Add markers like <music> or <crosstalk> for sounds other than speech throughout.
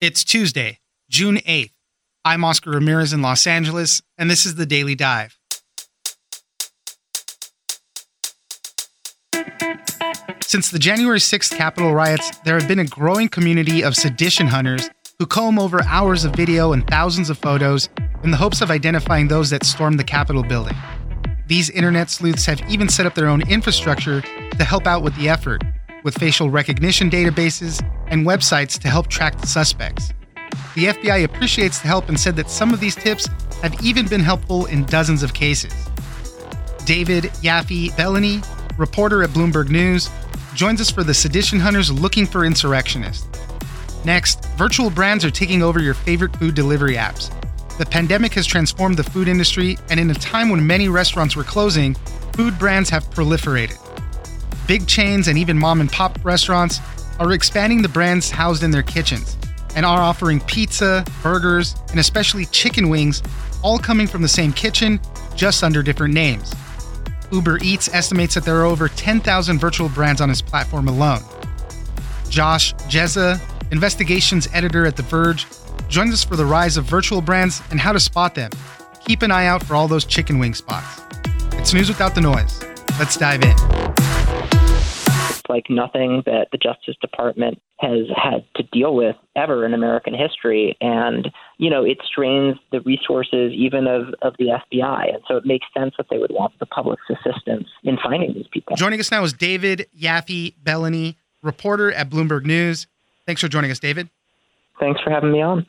It's Tuesday, June 8th. I'm Oscar Ramirez in Los Angeles, and this is the Daily Dive. Since the January 6th Capitol riots, there have been a growing community of sedition hunters who comb over hours of video and thousands of photos in the hopes of identifying those that stormed the Capitol building. These internet sleuths have even set up their own infrastructure to help out with the effort, with facial recognition databases and websites to help track the suspects. The FBI appreciates the help and said that some of these tips have even been helpful in dozens of cases. David Yaffe Bellany, reporter at Bloomberg News, joins us for the Sedition Hunters Looking for Insurrectionists. Next, virtual brands are taking over your favorite food delivery apps. The pandemic has transformed the food industry, and in a time when many restaurants were closing, food brands have proliferated. Big chains and even mom and pop restaurants are expanding the brands housed in their kitchens and are offering pizza, burgers, and especially chicken wings, all coming from the same kitchen, just under different names. Uber Eats estimates that there are over 10,000 virtual brands on its platform alone. Josh Dzieza, investigations editor at The Verge, joins us for the rise of virtual brands and how to spot them. Keep an eye out for all those chicken wing spots. It's news without the noise. Let's dive in. Like nothing that the Justice Department has had to deal with ever in American history. And, you know, it strains the resources even of, of the FBI. And so it makes sense that they would want the public's assistance in finding these people. Joining us now is David Yaffe Bellany, reporter at Bloomberg News. Thanks for joining us, David. Thanks for having me on.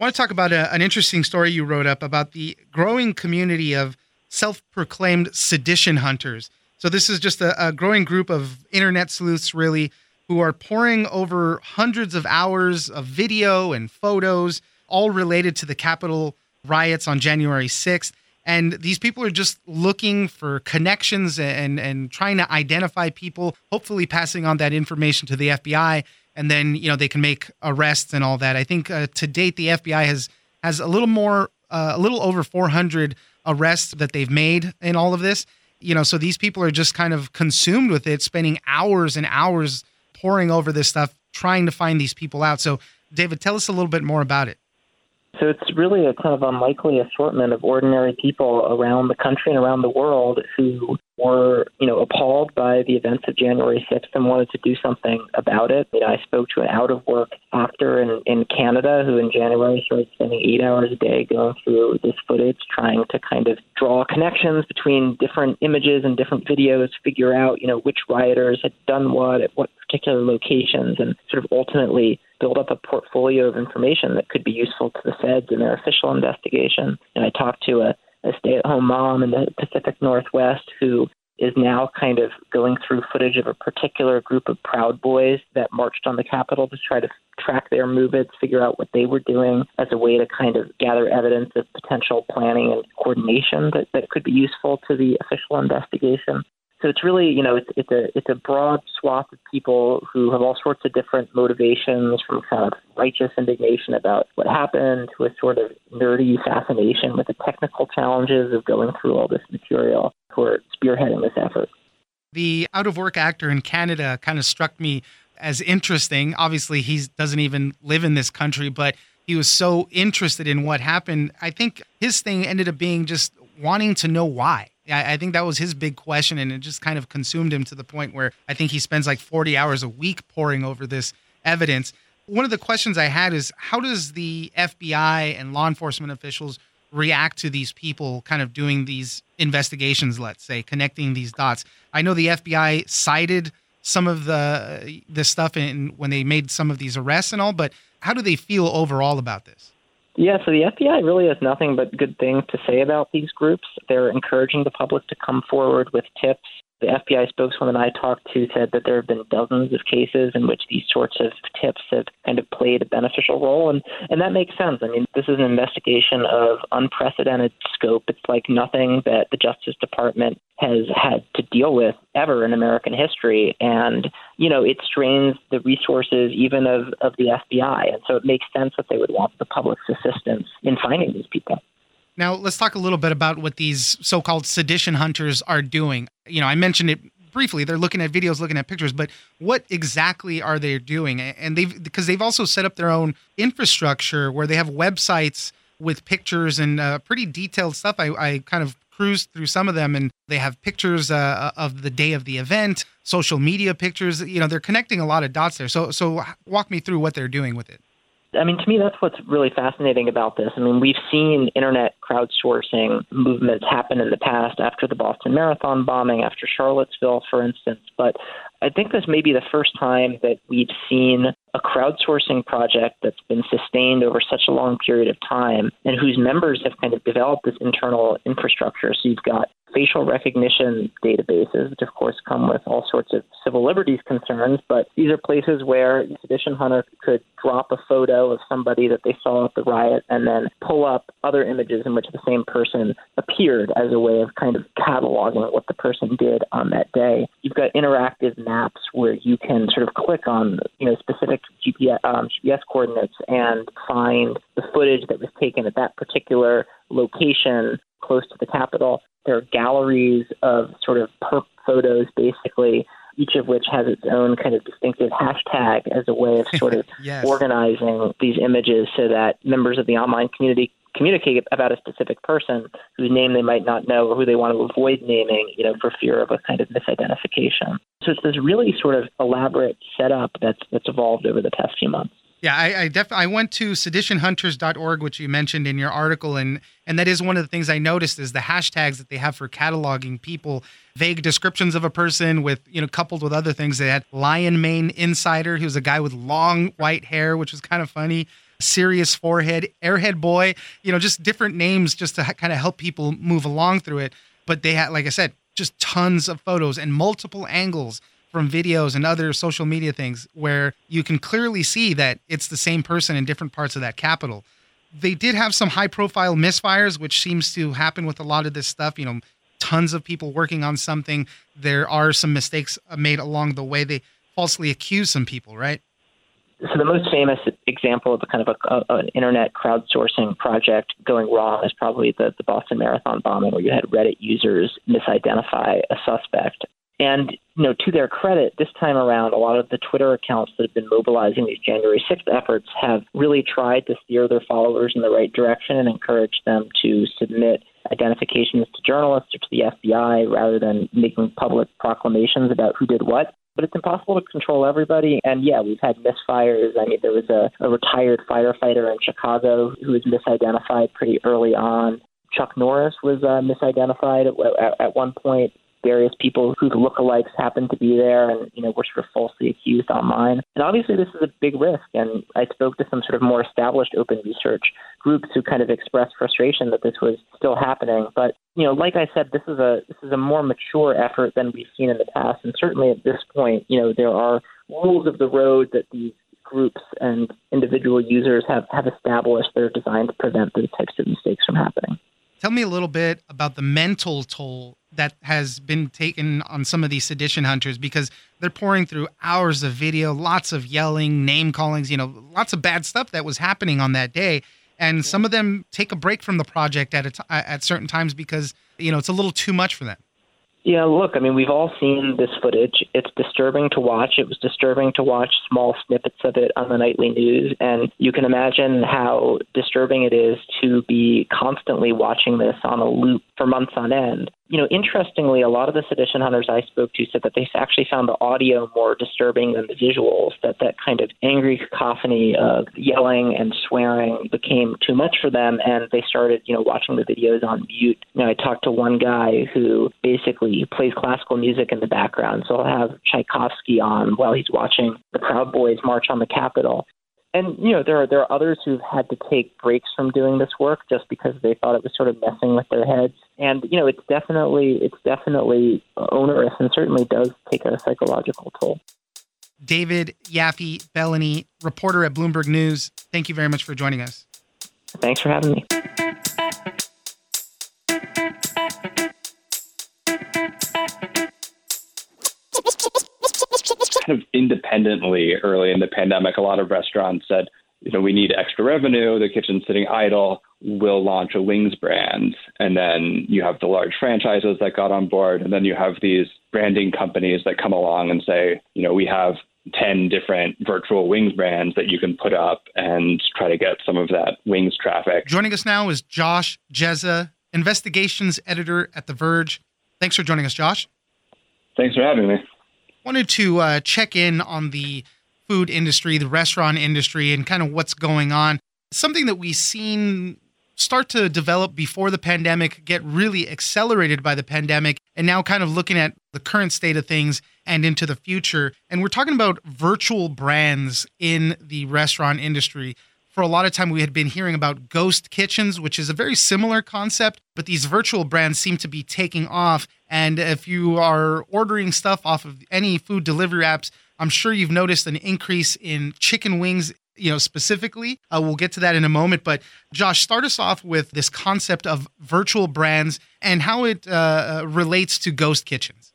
I want to talk about a, an interesting story you wrote up about the growing community of self proclaimed sedition hunters. So, this is just a, a growing group of internet sleuths, really, who are poring over hundreds of hours of video and photos, all related to the Capitol riots on January 6th. And these people are just looking for connections and, and trying to identify people, hopefully passing on that information to the FBI and then you know they can make arrests and all that. I think uh, to date the FBI has has a little more, uh, a little over 400 arrests that they've made in all of this. You know, so these people are just kind of consumed with it, spending hours and hours poring over this stuff, trying to find these people out. So, David, tell us a little bit more about it. So it's really a kind of unlikely assortment of ordinary people around the country and around the world who were, you know, appalled by the events of January 6th and wanted to do something about it. You know, I spoke to an out of work actor in, in Canada who in January started spending eight hours a day going through this footage, trying to kind of draw connections between different images and different videos, figure out, you know, which rioters had done what at what particular locations, and sort of ultimately build up a portfolio of information that could be useful to the feds in their official investigation. And I talked to a a stay at home mom in the Pacific Northwest who is now kind of going through footage of a particular group of Proud Boys that marched on the Capitol to try to track their movements, figure out what they were doing as a way to kind of gather evidence of potential planning and coordination that, that could be useful to the official investigation so it's really you know it's it's a it's a broad swath of people who have all sorts of different motivations from kind of righteous indignation about what happened to a sort of nerdy fascination with the technical challenges of going through all this material who are spearheading this effort. The out of work actor in Canada kind of struck me as interesting. Obviously, he doesn't even live in this country, but he was so interested in what happened. I think his thing ended up being just wanting to know why I, I think that was his big question, and it just kind of consumed him to the point where I think he spends like 40 hours a week poring over this evidence. One of the questions I had is how does the FBI and law enforcement officials react to these people kind of doing these investigations, let's say, connecting these dots? I know the FBI cited some of the the stuff in when they made some of these arrests and all, but how do they feel overall about this? Yeah, so the FBI really has nothing but good things to say about these groups. They're encouraging the public to come forward with tips the FBI spokeswoman I talked to said that there have been dozens of cases in which these sorts of tips have kind of played a beneficial role, and and that makes sense. I mean, this is an investigation of unprecedented scope. It's like nothing that the Justice Department has had to deal with ever in American history, and you know it strains the resources even of of the FBI, and so it makes sense that they would want the public's assistance in finding these people. Now, let's talk a little bit about what these so called sedition hunters are doing. You know, I mentioned it briefly, they're looking at videos, looking at pictures, but what exactly are they doing? And they've because they've also set up their own infrastructure where they have websites with pictures and uh, pretty detailed stuff. I, I kind of cruised through some of them and they have pictures uh, of the day of the event, social media pictures. You know, they're connecting a lot of dots there. So, so walk me through what they're doing with it. I mean, to me, that's what's really fascinating about this. I mean, we've seen internet crowdsourcing movements happen in the past after the Boston Marathon bombing, after Charlottesville, for instance. But I think this may be the first time that we've seen a crowdsourcing project that's been sustained over such a long period of time and whose members have kind of developed this internal infrastructure. So you've got facial recognition databases, which of course come with all sorts of civil liberties concerns, but these are places where a sedition hunter could drop a photo of somebody that they saw at the riot and then pull up other images in which the same person appeared as a way of kind of cataloging what the person did on that day. You've got interactive maps where you can sort of click on you know specific GPS, um, GPS coordinates and find the footage that was taken at that particular location close to the Capitol. There are galleries of sort of perp photos, basically, each of which has its own kind of distinctive hashtag as a way of <laughs> sort of yes. organizing these images so that members of the online community communicate about a specific person whose name they might not know or who they want to avoid naming, you know, for fear of a kind of misidentification. So it's this really sort of elaborate setup that's that's evolved over the past few months. Yeah, I I, def- I went to seditionhunters.org, which you mentioned in your article, and and that is one of the things I noticed is the hashtags that they have for cataloging people, vague descriptions of a person with you know coupled with other things. They had Lion Mane Insider, who's a guy with long white hair, which was kind of funny. Serious forehead, Airhead Boy, you know, just different names just to ha- kind of help people move along through it. But they had, like I said, just tons of photos and multiple angles from videos and other social media things where you can clearly see that it's the same person in different parts of that Capitol. They did have some high profile misfires, which seems to happen with a lot of this stuff. You know, tons of people working on something. There are some mistakes uh, made along the way. They falsely accuse some people, right? So the most famous example of a kind of a, a, an internet crowdsourcing project going wrong is probably the, the Boston Marathon bombing, where you had Reddit users misidentify a suspect and you know, to their credit, this time around, a lot of the Twitter accounts that have been mobilizing these January 6th efforts have really tried to steer their followers in the right direction and encourage them to submit identifications to journalists or to the FBI rather than making public proclamations about who did what. But it's impossible to control everybody. And yeah, we've had misfires. I mean, there was a, a retired firefighter in Chicago who was misidentified pretty early on. Chuck Norris was uh, misidentified at, at, at one point various people whose lookalikes happen to be there and, you know, were sort of falsely accused online. And obviously this is a big risk. And I spoke to some sort of more established open research groups who kind of expressed frustration that this was still happening. But, you know, like I said, this is a this is a more mature effort than we've seen in the past. And certainly at this point, you know, there are rules of the road that these groups and individual users have, have established that are designed to prevent these types of mistakes from happening. Tell me a little bit about the mental toll that has been taken on some of these sedition hunters because they're pouring through hours of video, lots of yelling, name callings, you know, lots of bad stuff that was happening on that day. And some of them take a break from the project at at certain times because you know it's a little too much for them. Yeah, look, I mean, we've all seen this footage. It's disturbing to watch. It was disturbing to watch small snippets of it on the nightly news. And you can imagine how disturbing it is to be constantly watching this on a loop for months on end you know, interestingly, a lot of the sedition hunters I spoke to said that they actually found the audio more disturbing than the visuals. That that kind of angry cacophony of yelling and swearing became too much for them, and they started, you know, watching the videos on mute. You know, I talked to one guy who basically plays classical music in the background, so I'll have Tchaikovsky on while he's watching the Proud Boys march on the Capitol and you know there are there are others who've had to take breaks from doing this work just because they thought it was sort of messing with their heads. And you know it's definitely it's definitely onerous and certainly does take a psychological toll. David yaffe bellany reporter at bloomberg news thank you very much for joining us. Thanks for having me kind of independently early in the pandemic. A lot of restaurants said, you know, we need extra revenue. The kitchen's sitting idle. We'll launch a wings brand. And then you have the large franchises that got on board. And then you have these branding companies that come along and say, you know, we have 10 different virtual wings brands that you can put up and try to get some of that wings traffic. Joining us now is Josh Dzieza, investigations editor at The Verge. Thanks for joining us, Josh. Thanks for having me. Wanted to uh, check in on the food industry, the restaurant industry, and kind of what's going on. Something that we've seen start to develop before the pandemic, get really accelerated by the pandemic, and now kind of looking at the current state of things and into the future. And we're talking about virtual brands in the restaurant industry. For a lot of time, we had been hearing about ghost kitchens, which is a very similar concept, but these virtual brands seem to be taking off. And if you are ordering stuff off of any food delivery apps, I'm sure you've noticed an increase in chicken wings you know specifically. Uh, we'll get to that in a moment. But josh start us off with this concept of virtual brands and how it uh, uh, relates to ghost kitchens.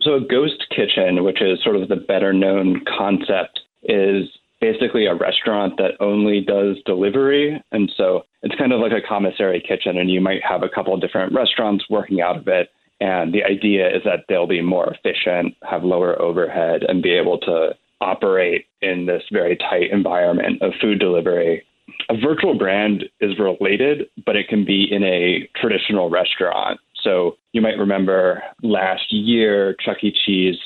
So a ghost kitchen which is sort of the better known concept is basically a restaurant that only does delivery and so it's kind of like a commissary kitchen and you might have a couple different restaurants working out of it and the idea is that they'll be more efficient have lower overhead and be able to operate in this very tight environment of food delivery. A virtual brand is related, but it can be in a traditional restaurant. So you might remember last year, Chuck E. Cheese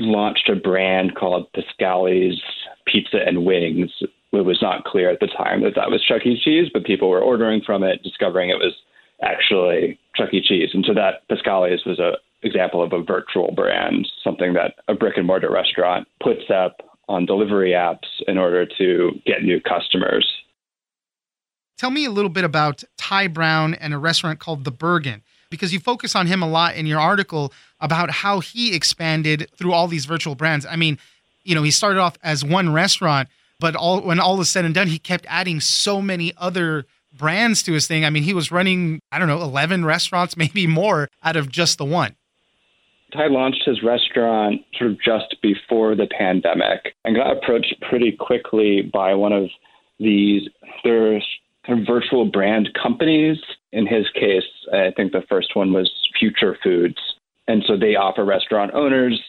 launched a brand called Pasqually's Pizza and Wings. It was not clear at the time that that was Chuck E. Cheese, but people were ordering from it, discovering it was actually Chuck E. Cheese. And so that Pasqually's was a example of a virtual brand, something that a brick and mortar restaurant puts up on delivery apps in order to get new customers. Tell me a little bit about Ty Brown and a restaurant called The Bergen, because you focus on him a lot in your article about how he expanded through all these virtual brands. I mean, you know, he started off as one restaurant, but all when all is said and done, he kept adding so many other brands to his thing. I mean, he was running, I don't know, 11 restaurants, <laughs> maybe more out of just the one. Ty launched his restaurant sort of just before the pandemic and got approached pretty quickly by one of these there's virtual brand companies. In his case, I think the first one was Future Foods. And so they offer restaurant owners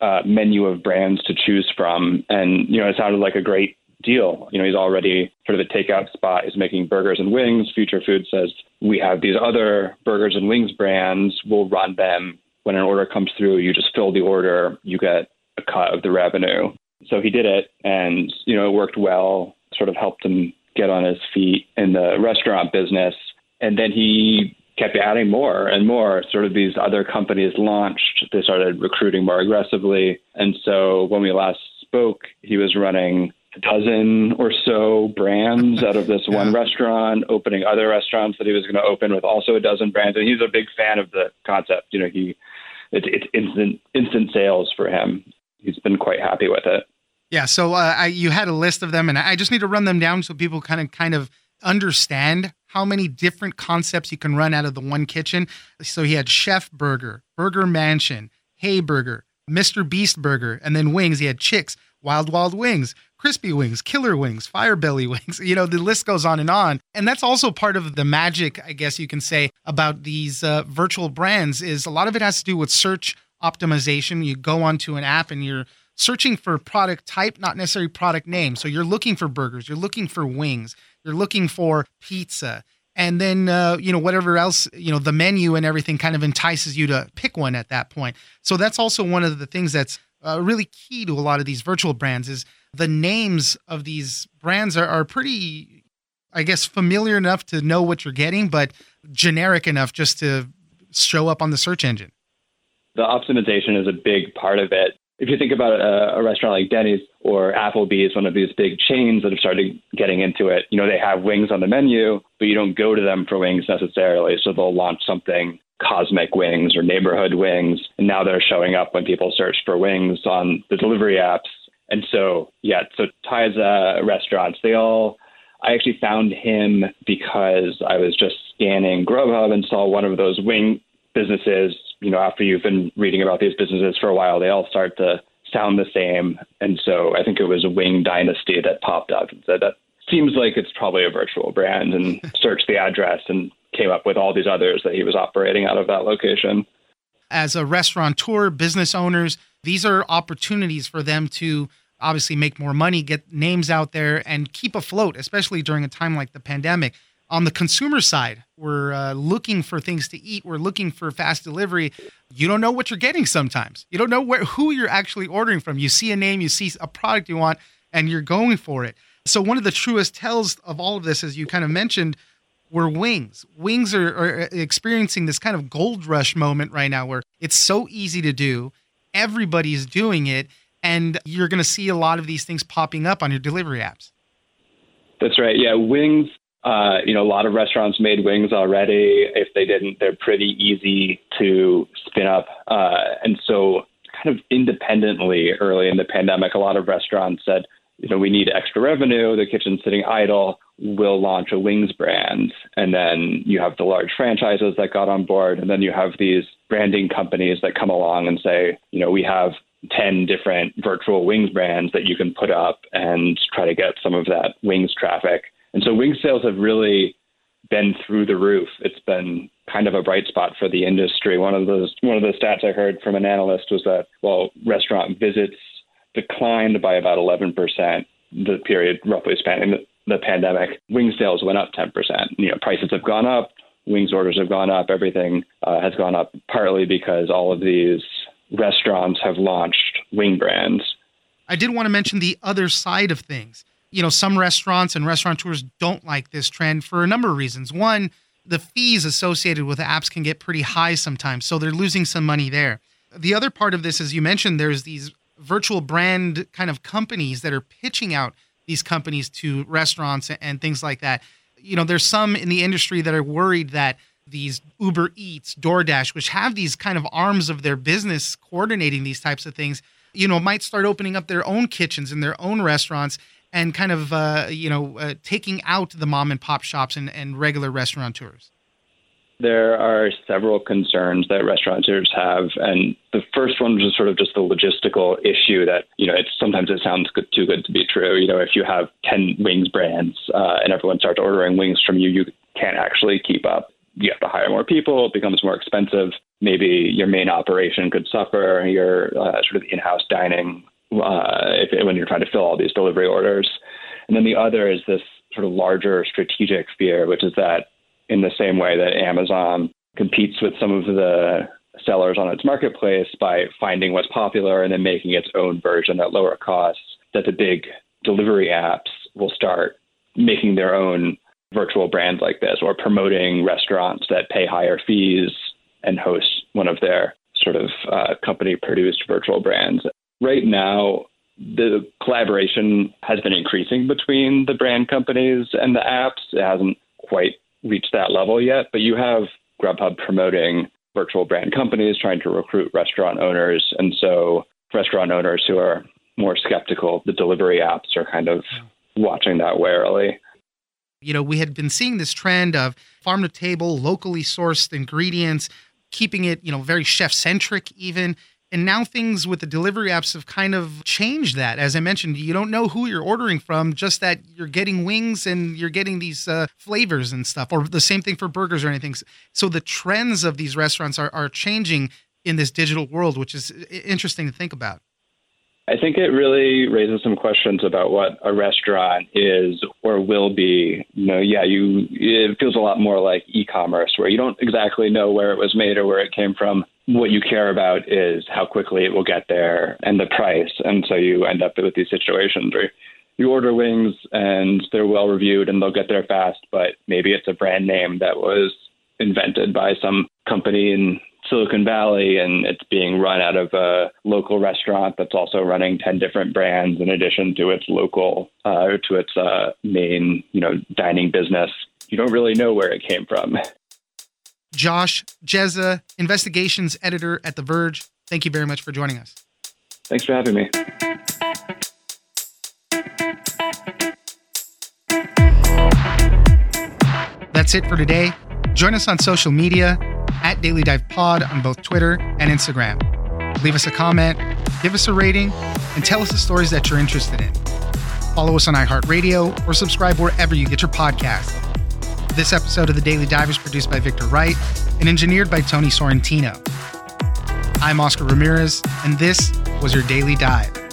a menu of brands to choose from. And, you know, it sounded like a great deal. You know, he's already sort of a takeout spot. He's making burgers and wings. Future Food says, we have these other burgers and wings brands. We'll run them when an order comes through, you just fill the order, you get a cut of the revenue. So he did it, and you know it worked well. Sort of helped him get on his feet in the restaurant business, and then he kept adding more and more. Sort of these other companies launched. They started recruiting more aggressively, and so when we last spoke, he was running a dozen or so brands out of this <laughs> yeah. one restaurant, opening other restaurants that he was going to open with also a dozen brands. And he's a big fan of the concept. You know, he it's it instant instant sales for him. He's been quite happy with it. Yeah. So uh, I, you had a list of them, and I just need to run them down so people kind of kind of understand how many different concepts you can run out of the one kitchen. So he had Chef Burger, Burger Mansion, Hey Burger, Mr. Beast Burger, and then wings. He had Chicks, Wild Wild Wings, crispy wings, killer wings, fire belly <laughs> wings. You know, the list goes on and on. And that's also part of the magic, I guess you can say, about these uh, virtual brands is a lot of it has to do with search optimization. You go onto an app and you're searching for product type, not necessarily product name. So you're looking for burgers, you're looking for wings, you're looking for pizza. And then, uh, you know, whatever else, you know, the menu and everything kind of entices you to pick one at that point. So that's also one of the things that's uh, really key to a lot of these virtual brands is the names of these brands are, are pretty, I guess, familiar enough to know what you're getting, but generic enough just to show up on the search engine. The optimization is a big part of it. If you think about a, a restaurant like Denny's or Applebee's, one of these big chains that have started getting into it, you know, they have wings on the menu, but you don't go to them for wings necessarily. So they'll launch something cosmic wings or neighborhood wings. And now they're showing up when people search for wings on the delivery apps and so, yeah, so uh, restaurants, they all, I actually found him because I was just scanning Grubhub and saw one of those wing businesses. You know, after you've been reading about these businesses for a while, they all start to sound the same. And so I think it was a Wing Dynasty that popped up and said that seems like it's probably a virtual brand and <laughs> searched the address and came up with all these others that he was operating out of that location. As a restaurateur, business owners, these are opportunities for them to obviously make more money, get names out there, and keep afloat, especially during a time like the pandemic. On the consumer side, we're uh, looking for things to eat. We're looking for fast delivery. You don't know what you're getting sometimes. You don't know where who you're actually ordering from. You see a name, you see a product you want, and you're going for it. So one of the truest tells of all of this, as you kind of mentioned, were wings. Wings are, are experiencing this kind of gold rush moment right now, where it's so easy to do. Everybody's doing it, and you're going to see a lot of these things popping up on your delivery apps. That's right. Yeah, wings uh, you know, a lot of restaurants made wings already. If they didn't, they're pretty easy to spin up. Uh, and so, kind of independently, early in the pandemic, a lot of restaurants said, you know, we need extra revenue. The kitchen's sitting idle. We'll launch a wings brand. And then you have the large franchises that got on board. And then you have these branding companies that come along and say, you know, we have 10 different virtual wings brands that you can put up and try to get some of that wings traffic. And so wing sales have really been through the roof. It's been kind of a bright spot for the industry. One of those one of the stats I heard from an analyst was that while restaurant visits declined by about 11% the period roughly spanning the, the pandemic, wing sales went up 10%. You know, prices have gone up, wings orders have gone up, everything uh, has gone up partly because all of these restaurants have launched wing brands. I did want to mention the other side of things you know, some restaurants and restaurateurs don't like this trend for a number of reasons. One, the fees associated with apps can get pretty high sometimes, so they're losing some money there. The other part of this, as you mentioned, there's these virtual brand kind of companies that are pitching out these companies to restaurants and things like that. You know, there's some in the industry that are worried that these Uber Eats, DoorDash, which have these kind of arms of their business coordinating these types of things, you know, might start opening up their own kitchens and their own restaurants and kind of uh, you know uh, taking out the mom and pop shops and, and regular restaurateurs? There are several concerns that restaurateurs have, and the first one is sort of just the logistical issue that you know it's sometimes it sounds good, too good to be true. You know, if you have ten wings brands uh, and everyone starts ordering wings from you, you can't actually keep up. You have to hire more people. It becomes more expensive. Maybe your main operation could suffer. Your uh, sort of in-house dining uh, if, when you're trying to fill all these delivery orders. And then the other is this sort of larger strategic fear, which is that in the same way that Amazon competes with some of the sellers on its marketplace by finding what's popular and then making its own version at lower costs, that the big delivery apps will start making their own virtual brands like this or promoting restaurants that pay higher fees and host one of their sort of uh, company produced virtual brands right now, the collaboration has been increasing between the brand companies and the apps. It hasn't quite reached that level yet, but you have Grubhub promoting virtual brand companies trying to recruit restaurant owners. And so, restaurant owners who are more skeptical, the delivery apps are kind of watching that warily. You know, we had been seeing this trend of farm to table, locally sourced ingredients, keeping it, you know, very chef centric, even. And now things with the delivery apps have kind of changed that. As I mentioned, you don't know who you're ordering from, just that you're getting wings and you're getting these uh, flavors and stuff, or the same thing for burgers or anything. So the trends of these restaurants are, are changing in this digital world, which is interesting to think about. I think it really raises some questions about what a restaurant is or will be. You know, yeah, you it feels a lot more like e-commerce where you don't exactly know where it was made or where it came from what you care about is how quickly it will get there and the price. And so you end up with these situations where you order wings and they're well reviewed and they'll get there fast, but maybe it's a brand name that was invented by some company in Silicon Valley and it's being run out of a local restaurant that's also running 10 different brands in addition to its local uh, to its uh, main, you know, dining business. You don't really know where it came from. Josh Dzieza, investigations editor at The Verge. Thank you very much for joining us. Thanks for having me. That's it for today. Join us on social media at Daily Dive Pod on both Twitter and Instagram. Leave us a comment, give us a rating, and tell us the stories that you're interested in. Follow us on iHeartRadio or subscribe wherever you get your podcasts. This episode of The Daily Dive is produced by Victor Wright and engineered by Tony Sorrentino. I'm Oscar Ramirez, and this was your Daily Dive.